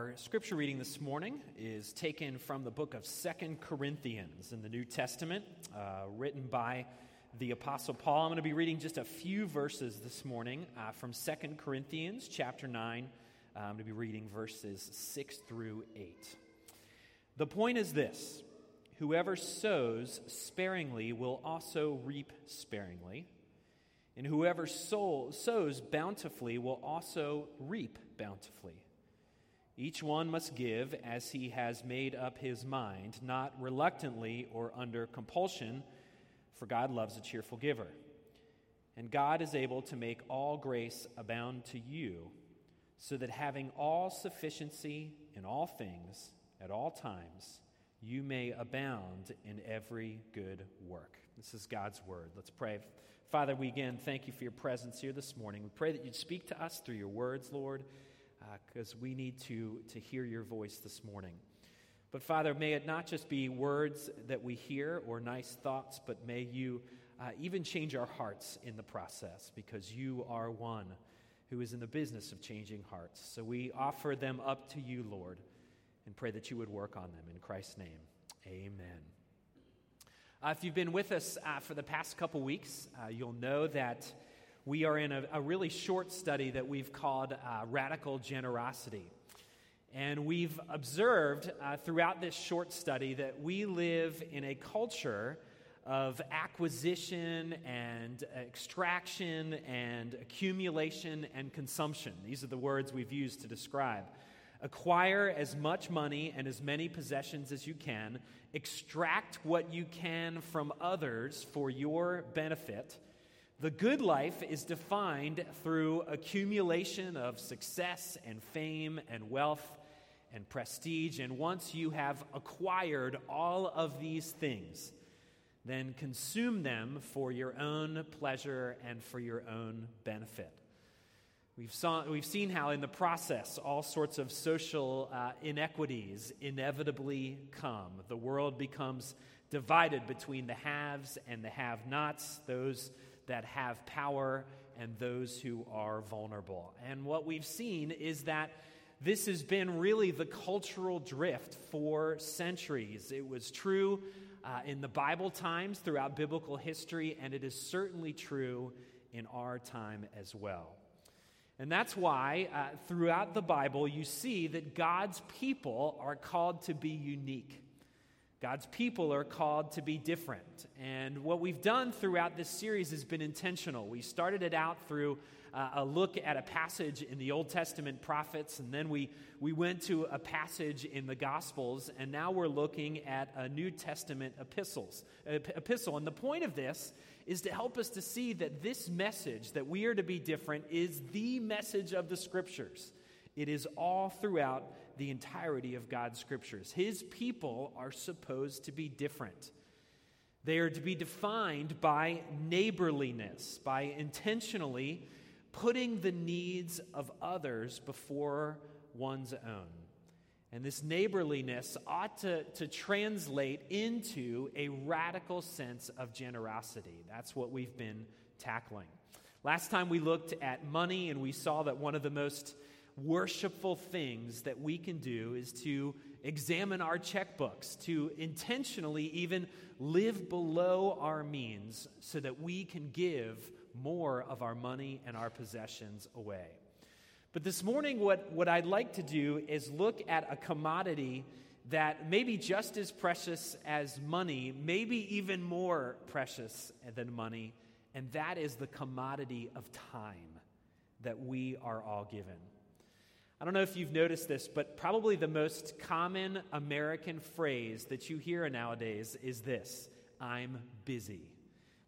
Our scripture reading this morning is taken from the book of Second Corinthians in the New Testament, uh, written by the Apostle Paul. I'm going to be reading just a few verses this morning uh, from Second Corinthians chapter 9. Uh, I'm going to be reading verses 6 through 8. The point is this whoever sows sparingly will also reap sparingly, and whoever sows bountifully will also reap bountifully. Each one must give as he has made up his mind, not reluctantly or under compulsion, for God loves a cheerful giver. And God is able to make all grace abound to you, so that having all sufficiency in all things at all times, you may abound in every good work. This is God's word. Let's pray. Father, we again thank you for your presence here this morning. We pray that you'd speak to us through your words, Lord because uh, we need to, to hear your voice this morning. But Father, may it not just be words that we hear or nice thoughts, but may you uh, even change our hearts in the process because you are one who is in the business of changing hearts. So we offer them up to you, Lord, and pray that you would work on them. In Christ's name, amen. Uh, if you've been with us uh, for the past couple weeks, uh, you'll know that we are in a, a really short study that we've called uh, Radical Generosity. And we've observed uh, throughout this short study that we live in a culture of acquisition and extraction and accumulation and consumption. These are the words we've used to describe. Acquire as much money and as many possessions as you can, extract what you can from others for your benefit the good life is defined through accumulation of success and fame and wealth and prestige. And once you have acquired all of these things, then consume them for your own pleasure and for your own benefit. We've, saw, we've seen how, in the process, all sorts of social uh, inequities inevitably come. The world becomes divided between the haves and the have nots, those that have power and those who are vulnerable. And what we've seen is that this has been really the cultural drift for centuries. It was true uh, in the Bible times throughout biblical history, and it is certainly true in our time as well. And that's why uh, throughout the Bible you see that God's people are called to be unique. God's people are called to be different. And what we've done throughout this series has been intentional. We started it out through uh, a look at a passage in the Old Testament prophets, and then we, we went to a passage in the Gospels, and now we're looking at a New Testament epistles, epistle. And the point of this is to help us to see that this message, that we are to be different, is the message of the Scriptures. It is all throughout the entirety of God's scriptures. His people are supposed to be different. They are to be defined by neighborliness, by intentionally putting the needs of others before one's own. And this neighborliness ought to, to translate into a radical sense of generosity. That's what we've been tackling. Last time we looked at money, and we saw that one of the most worshipful things that we can do is to examine our checkbooks, to intentionally even live below our means so that we can give more of our money and our possessions away. But this morning, what, what I'd like to do is look at a commodity that may be just as precious as money, maybe even more precious than money, and that is the commodity of time that we are all given. I don't know if you've noticed this, but probably the most common American phrase that you hear nowadays is this I'm busy.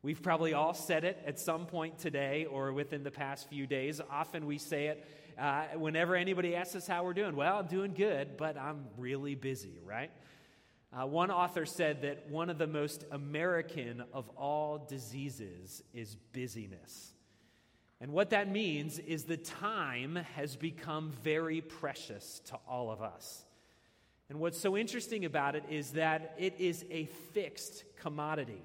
We've probably all said it at some point today or within the past few days. Often we say it uh, whenever anybody asks us how we're doing. Well, I'm doing good, but I'm really busy, right? Uh, one author said that one of the most American of all diseases is busyness. And what that means is the time has become very precious to all of us. And what's so interesting about it is that it is a fixed commodity.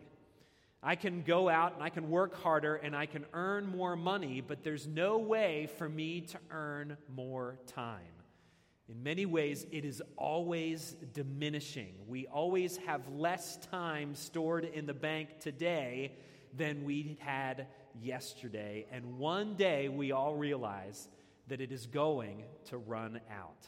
I can go out and I can work harder and I can earn more money, but there's no way for me to earn more time. In many ways, it is always diminishing. We always have less time stored in the bank today than we had yesterday. And one day we all realize that it is going to run out.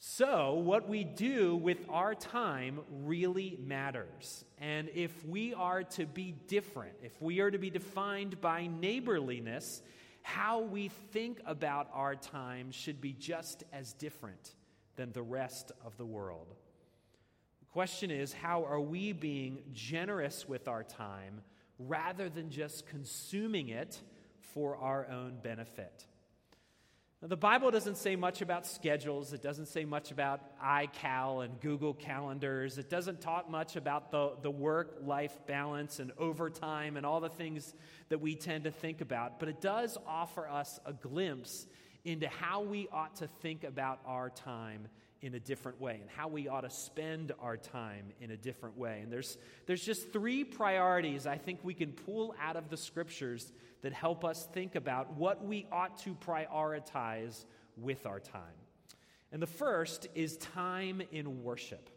So, what we do with our time really matters. And if we are to be different, if we are to be defined by neighborliness, how we think about our time should be just as different than the rest of the world. The question is how are we being generous with our time rather than just consuming it for our own benefit? Now, the Bible doesn't say much about schedules. It doesn't say much about iCal and Google calendars. It doesn't talk much about the, the work life balance and overtime and all the things that we tend to think about. But it does offer us a glimpse into how we ought to think about our time in a different way and how we ought to spend our time in a different way. And there's, there's just three priorities I think we can pull out of the scriptures that help us think about what we ought to prioritize with our time. And the first is time in worship.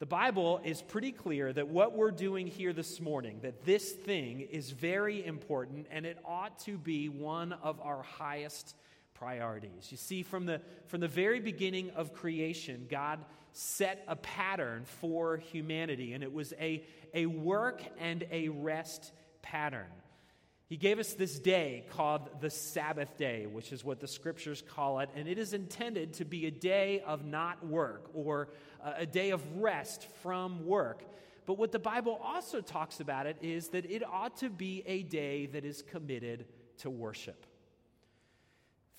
The Bible is pretty clear that what we're doing here this morning, that this thing is very important and it ought to be one of our highest priorities. You see, from the, from the very beginning of creation, God set a pattern for humanity, and it was a, a work and a rest pattern. He gave us this day called the Sabbath day, which is what the scriptures call it, and it is intended to be a day of not work or a day of rest from work. But what the Bible also talks about it is that it ought to be a day that is committed to worship.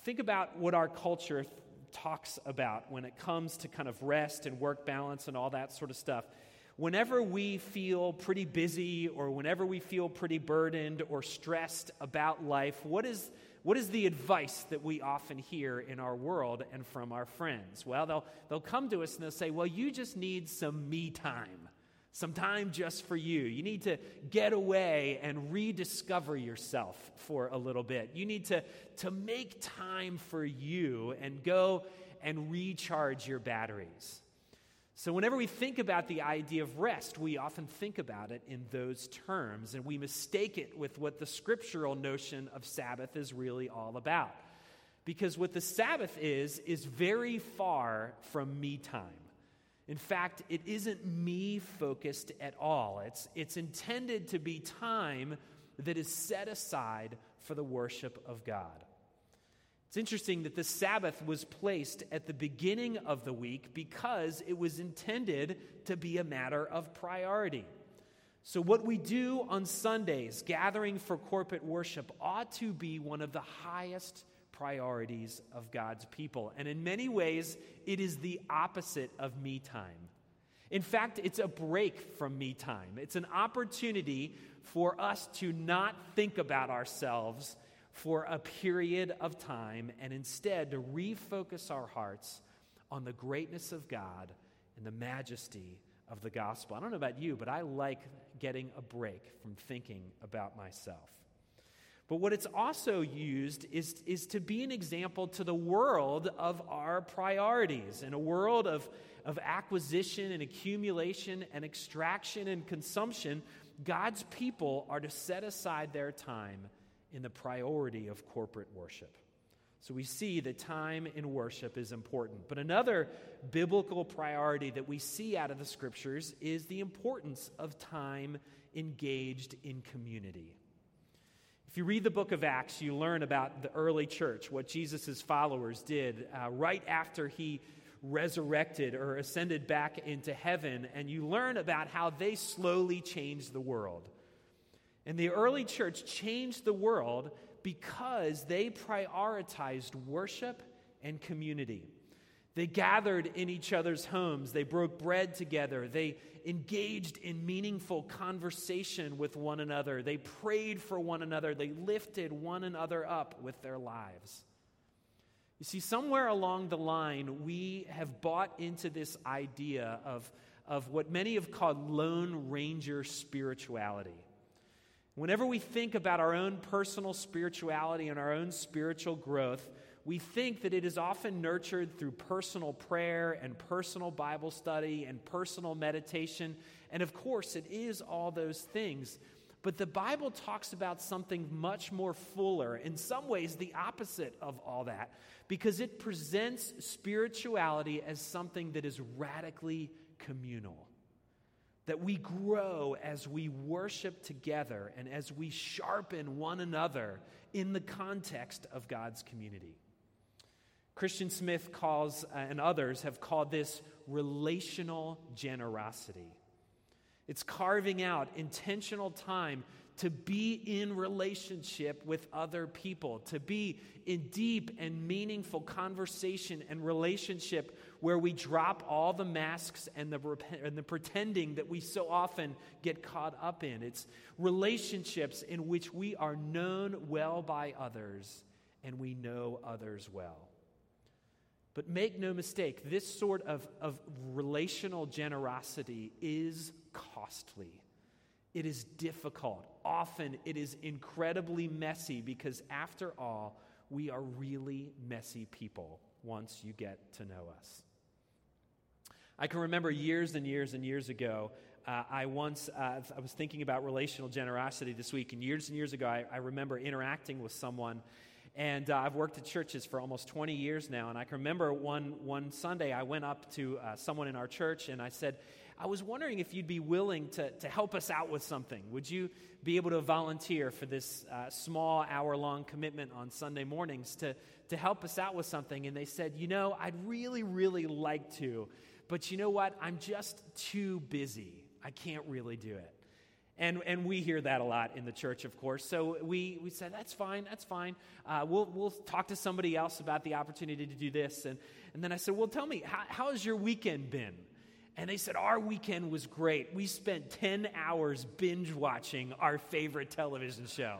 Think about what our culture talks about when it comes to kind of rest and work balance and all that sort of stuff whenever we feel pretty busy or whenever we feel pretty burdened or stressed about life, what is, what is the advice that we often hear in our world and from our friends? Well, they'll, they'll come to us and they'll say, Well, you just need some me time, some time just for you. You need to get away and rediscover yourself for a little bit. You need to, to make time for you and go and recharge your batteries. So, whenever we think about the idea of rest, we often think about it in those terms, and we mistake it with what the scriptural notion of Sabbath is really all about. Because what the Sabbath is, is very far from me time. In fact, it isn't me focused at all. It's, it's intended to be time that is set aside for the worship of God. It's interesting that the Sabbath was placed at the beginning of the week because it was intended to be a matter of priority. So, what we do on Sundays, gathering for corporate worship, ought to be one of the highest priorities of God's people. And in many ways, it is the opposite of me time. In fact, it's a break from me time. It's an opportunity for us to not think about ourselves for a period of time and instead to refocus our hearts on the greatness of God and the majesty of the gospel. I don't know about you, but I like getting a break from thinking about myself. But what it's also used is, is to be an example to the world of our priorities. In a world of, of acquisition and accumulation and extraction and consumption, God's people are to set aside their time in the priority of corporate worship. So we see that time in worship is important. But another biblical priority that we see out of the scriptures is the importance of time engaged in community. If you read the book of Acts, you learn about the early church, what Jesus' followers did uh, right after he resurrected or ascended back into heaven, and you learn about how they slowly changed the world. And the early church changed the world because they prioritized worship and community. They gathered in each other's homes. They broke bread together. They engaged in meaningful conversation with one another. They prayed for one another. They lifted one another up with their lives. You see, somewhere along the line, we have bought into this idea of, of what many have called Lone Ranger spirituality. Whenever we think about our own personal spirituality and our own spiritual growth, we think that it is often nurtured through personal prayer and personal Bible study and personal meditation. And of course, it is all those things. But the Bible talks about something much more fuller, in some ways, the opposite of all that, because it presents spirituality as something that is radically communal. That we grow as we worship together and as we sharpen one another in the context of God's community. Christian Smith calls, uh, and others have called this relational generosity. It's carving out intentional time to be in relationship with other people, to be in deep and meaningful conversation and relationship where we drop all the masks and the, and the pretending that we so often get caught up in. It's relationships in which we are known well by others and we know others well. But make no mistake, this sort of, of relational generosity is costly. It is difficult. Often it is incredibly messy because, after all, we are really messy people once you get to know us. I can remember years and years and years ago, uh, I once uh, I was thinking about relational generosity this week, and years and years ago, I, I remember interacting with someone. And uh, I've worked at churches for almost 20 years now. And I can remember one, one Sunday I went up to uh, someone in our church and I said, I was wondering if you'd be willing to, to help us out with something. Would you be able to volunteer for this uh, small hour long commitment on Sunday mornings to, to help us out with something? And they said, You know, I'd really, really like to, but you know what? I'm just too busy. I can't really do it. And, and we hear that a lot in the church, of course. So we, we said, that's fine, that's fine. Uh, we'll, we'll talk to somebody else about the opportunity to do this. And, and then I said, well, tell me, how, how has your weekend been? And they said, Our weekend was great. We spent 10 hours binge watching our favorite television show.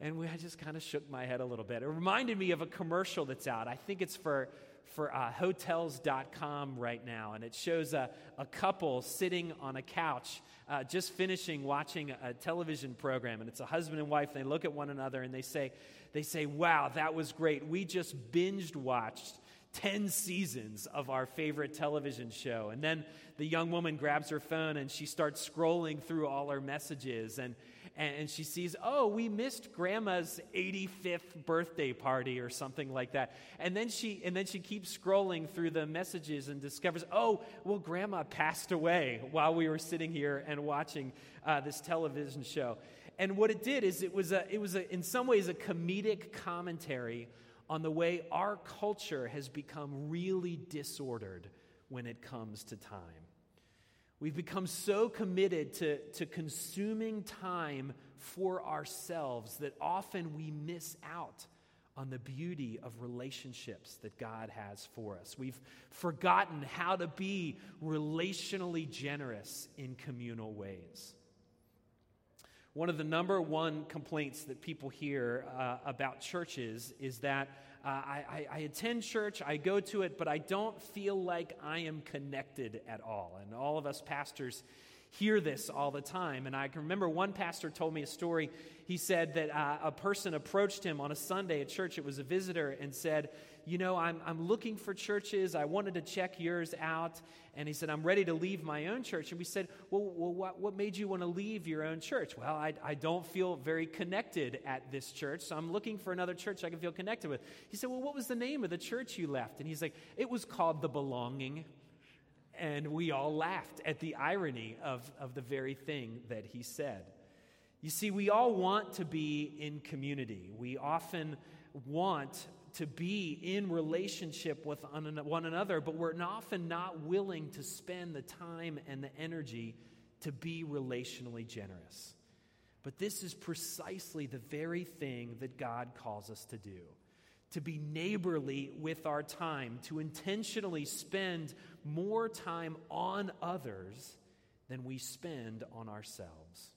And we, I just kind of shook my head a little bit. It reminded me of a commercial that's out. I think it's for, for uh, hotels.com right now. And it shows a, a couple sitting on a couch uh, just finishing watching a, a television program. And it's a husband and wife. And they look at one another and they say, they say, Wow, that was great. We just binged watched 10 seasons of our favorite television show. And then the young woman grabs her phone and she starts scrolling through all her messages. And, and she sees, oh, we missed grandma's 85th birthday party or something like that. And then she, and then she keeps scrolling through the messages and discovers, oh, well, grandma passed away while we were sitting here and watching uh, this television show. And what it did is it was, a, it was a, in some ways a comedic commentary on the way our culture has become really disordered when it comes to time. We've become so committed to, to consuming time for ourselves that often we miss out on the beauty of relationships that God has for us. We've forgotten how to be relationally generous in communal ways. One of the number one complaints that people hear uh, about churches is that uh, I, I, attend church, I go to it, but I don't feel like I am connected at all. And all of us pastors hear this all the time. And I can remember one pastor told me a story. He said that uh, a person approached him on a Sunday at church, it was a visitor, and said, You know, I'm, I'm looking for churches. I wanted to check yours out. And he said, I'm ready to leave my own church. And we said, Well, well what, what made you want to leave your own church? Well, I, I don't feel very connected at this church, so I'm looking for another church I can feel connected with. He said, Well, what was the name of the church you left? And he's like, It was called The Belonging. And we all laughed at the irony of, of the very thing that he said. You see, we all want to be in community. We often want to be in relationship with one another, but we're often not willing to spend the time and the energy to be relationally generous. But this is precisely the very thing that God calls us to do to be neighborly with our time, to intentionally spend more time on others than we spend on ourselves.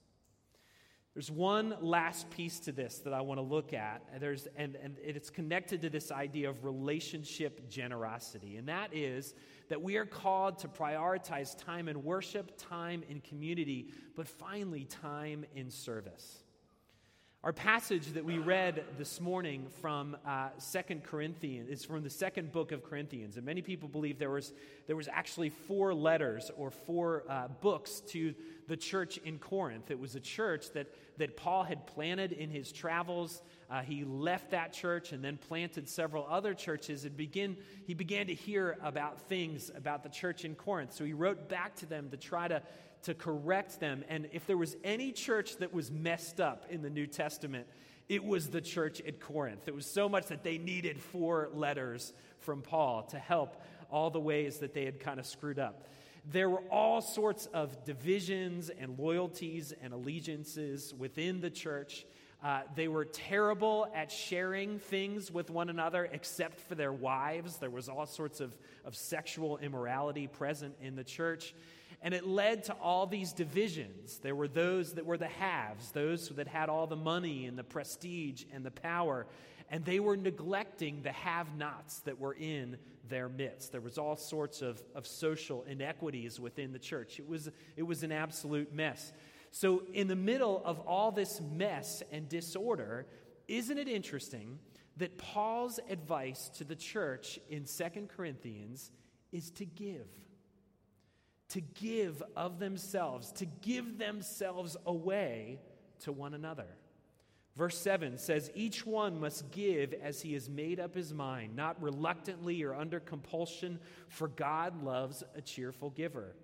There's one last piece to this that I want to look at, and, there's, and, and it's connected to this idea of relationship generosity, and that is that we are called to prioritize time in worship, time in community, but finally, time in service. Our passage that we read this morning from uh, Second Corinthians is from the second book of Corinthians, and many people believe there was there was actually four letters or four uh, books to the church in Corinth. It was a church that that Paul had planted in his travels. Uh, he left that church and then planted several other churches, and begin he began to hear about things about the church in Corinth. So he wrote back to them to try to to correct them. And if there was any church that was messed up in the New Testament, it was the church at Corinth. It was so much that they needed four letters from Paul to help all the ways that they had kind of screwed up. There were all sorts of divisions and loyalties and allegiances within the church. Uh, they were terrible at sharing things with one another except for their wives. There was all sorts of, of sexual immorality present in the church. And it led to all these divisions. There were those that were the haves, those that had all the money and the prestige and the power, and they were neglecting the have nots that were in their midst. There was all sorts of, of social inequities within the church. It was, it was an absolute mess. So, in the middle of all this mess and disorder, isn't it interesting that Paul's advice to the church in Second Corinthians is to give? to give of themselves, to give themselves away to one another. Verse 7 says, Each one must give as he has made up his mind, not reluctantly or under compulsion, for God loves a cheerful giver.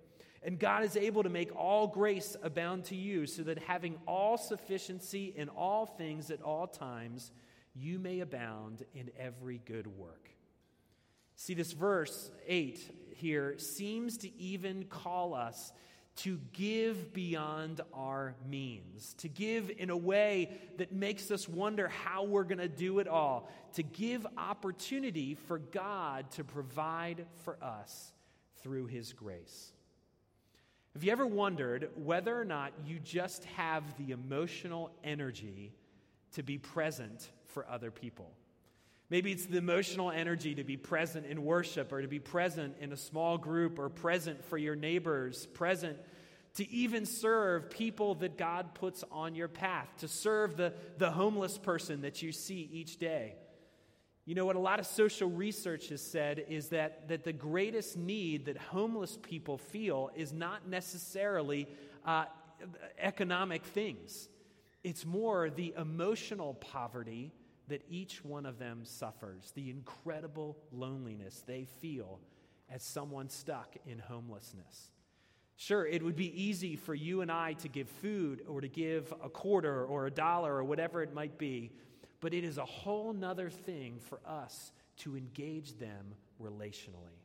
And God is able to make all grace abound to you, so that having all sufficiency in all things at all times, you may abound in every good work. See, this verse 8 here seems to even call us to give beyond our means, to give in a way that makes us wonder how we're going to do it all, to give opportunity for God to provide for us through His grace. Have you ever wondered whether or not you just have the emotional energy to be present for other people? Maybe it's the emotional energy to be present in worship or to be present in a small group or present for your neighbors, present to even serve people that God puts on your path, to serve the, the homeless person that you see each day. You know what a lot of social research has said is that, that the greatest need that homeless people feel is not necessarily uh, economic things, it's more the emotional poverty that each one of them suffers, the incredible loneliness they feel as someone stuck in homelessness. Sure, it would be easy for you and I to give food or to give a quarter or a dollar or whatever it might be, but it is a whole nother thing for us to engage them relationally.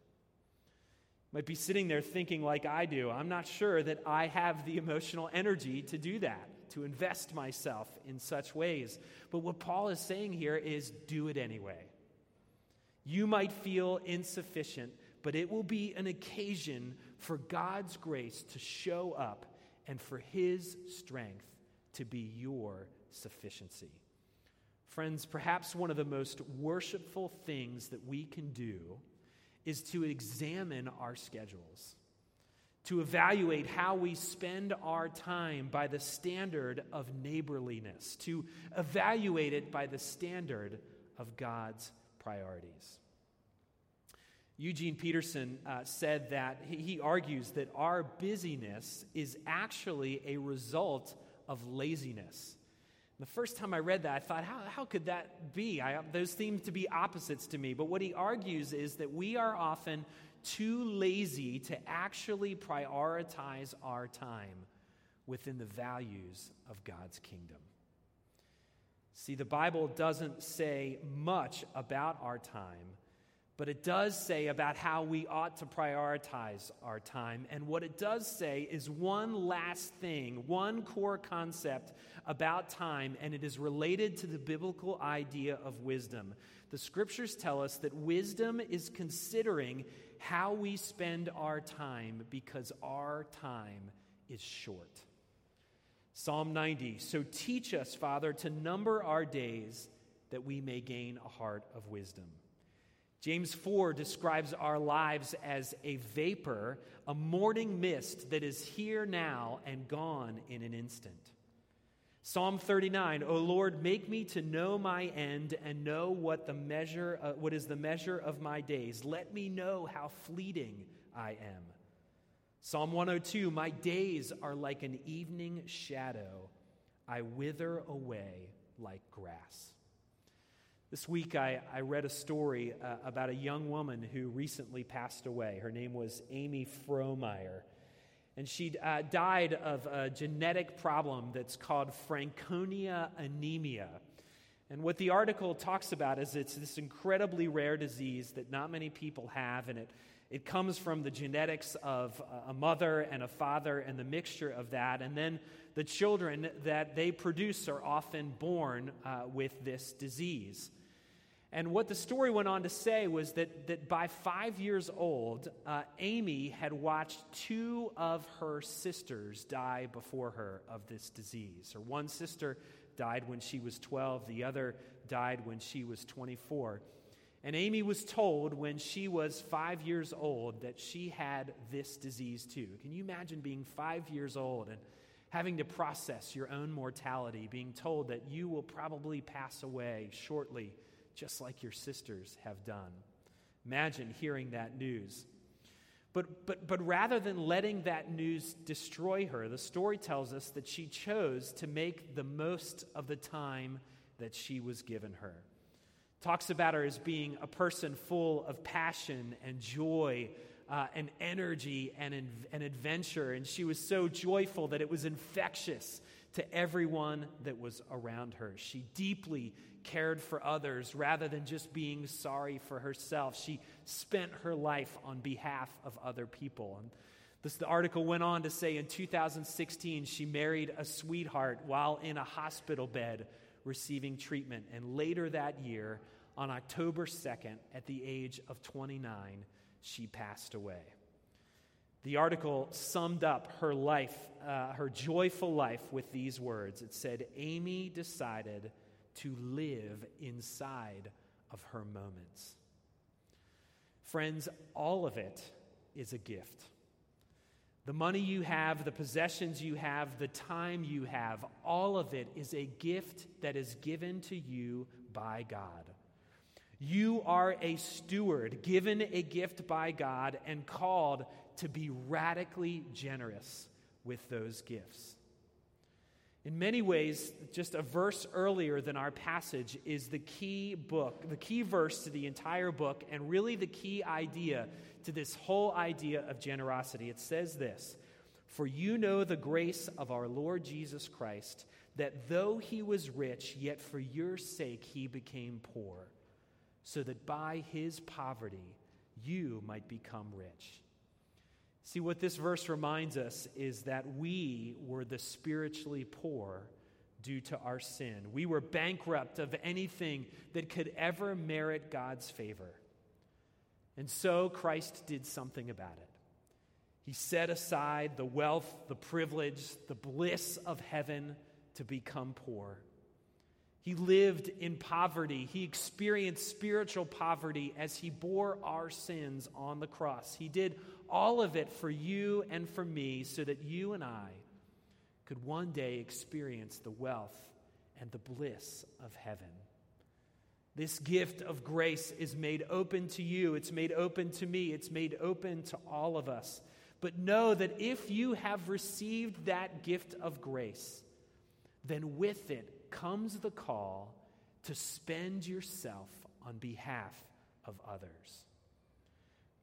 Might be sitting there thinking, like I do, I'm not sure that I have the emotional energy to do that to invest myself in such ways. But what Paul is saying here is do it anyway. You might feel insufficient, but it will be an occasion for God's grace to show up and for his strength to be your sufficiency. Friends, perhaps one of the most worshipful things that we can do is to examine our schedules to evaluate how we spend our time by the standard of neighborliness, to evaluate it by the standard of God's priorities. Eugene Peterson uh, said that he, he argues that our busyness is actually a result of laziness. The first time I read that, I thought, how, how could that be? I, those seem to be opposites to me. But what he argues is that we are often too lazy to actually prioritize our time within the values of God's kingdom. See, the Bible doesn't say much about our time, but it does say about how we ought to prioritize our time. And what it does say is one last thing, one core concept about time, and it is related to the biblical idea of wisdom. The scriptures tell us that wisdom is considering how we spend our time because our time is short. Psalm 90 So teach us, Father, to number our days that we may gain a heart of wisdom. James 4 describes our lives as a vapor, a morning mist that is here now and gone in an instant. Psalm 39, O Lord, make me to know my end and know what the measure uh, what is the measure of my days. Let me know how fleeting I am. Psalm 102, my days are like an evening shadow. I wither away like grass. This week, I, I read a story uh, about a young woman who recently passed away. Her name was Amy Frohnmayer. And she uh, died of a genetic problem that's called Fanconi anemia. And what the article talks about is it's this incredibly rare disease that not many people have, and it, it comes from the genetics of a mother and a father and the mixture of that. And then the children that they produce are often born uh, with this disease. And what the story went on to say was that, that by five years old, uh, Amy had watched two of her sisters die before her of this disease. Her one sister died when she was 12, the other died when she was 24. And Amy was told when she was five years old that she had this disease too. Can you imagine being five years old and having to process your own mortality, being told that you will probably pass away shortly? Just like your sisters have done. Imagine hearing that news. But, but, but rather than letting that news destroy her, the story tells us that she chose to make the most of the time that she was given her. Talks about her as being a person full of passion and joy uh, and energy and, and adventure. And she was so joyful that it was infectious to everyone that was around her. She deeply cared for others rather than just being sorry for herself. She spent her life on behalf of other people. And this, the article went on to say in 2016, she married a sweetheart while in a hospital bed receiving treatment. And later that year, on October 2nd, at the age of 29, she passed away. The article summed up her life, uh, her joyful life, with these words. It said, Amy decided to live inside of her moments. Friends, all of it is a gift. The money you have, the possessions you have, the time you have, all of it is a gift that is given to you by God. You are a steward, given a gift by God, and called to be radically generous with those gifts. In many ways, just a verse earlier than our passage is the key book, the key verse to the entire book, and really the key idea to this whole idea of generosity. It says this For you know the grace of our Lord Jesus Christ, that though he was rich, yet for your sake he became poor, so that by his poverty you might become rich. See, what this verse reminds us is that we were the spiritually poor due to our sin. We were bankrupt of anything that could ever merit God's favor. And so Christ did something about it. He set aside the wealth, the privilege, the bliss of heaven to become poor. He lived in poverty. He experienced spiritual poverty as he bore our sins on the cross. He did all of it for you and for me so that you and I could one day experience the wealth and the bliss of heaven. This gift of grace is made open to you, it's made open to me, it's made open to all of us. But know that if you have received that gift of grace, then with it comes the call to spend yourself on behalf of others.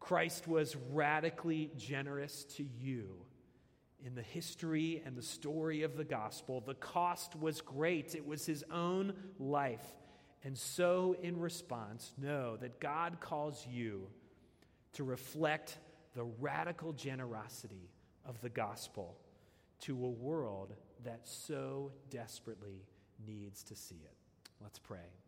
Christ was radically generous to you in the history and the story of the gospel. The cost was great, it was his own life. And so, in response, know that God calls you to reflect the radical generosity of the gospel to a world that so desperately needs to see it. Let's pray.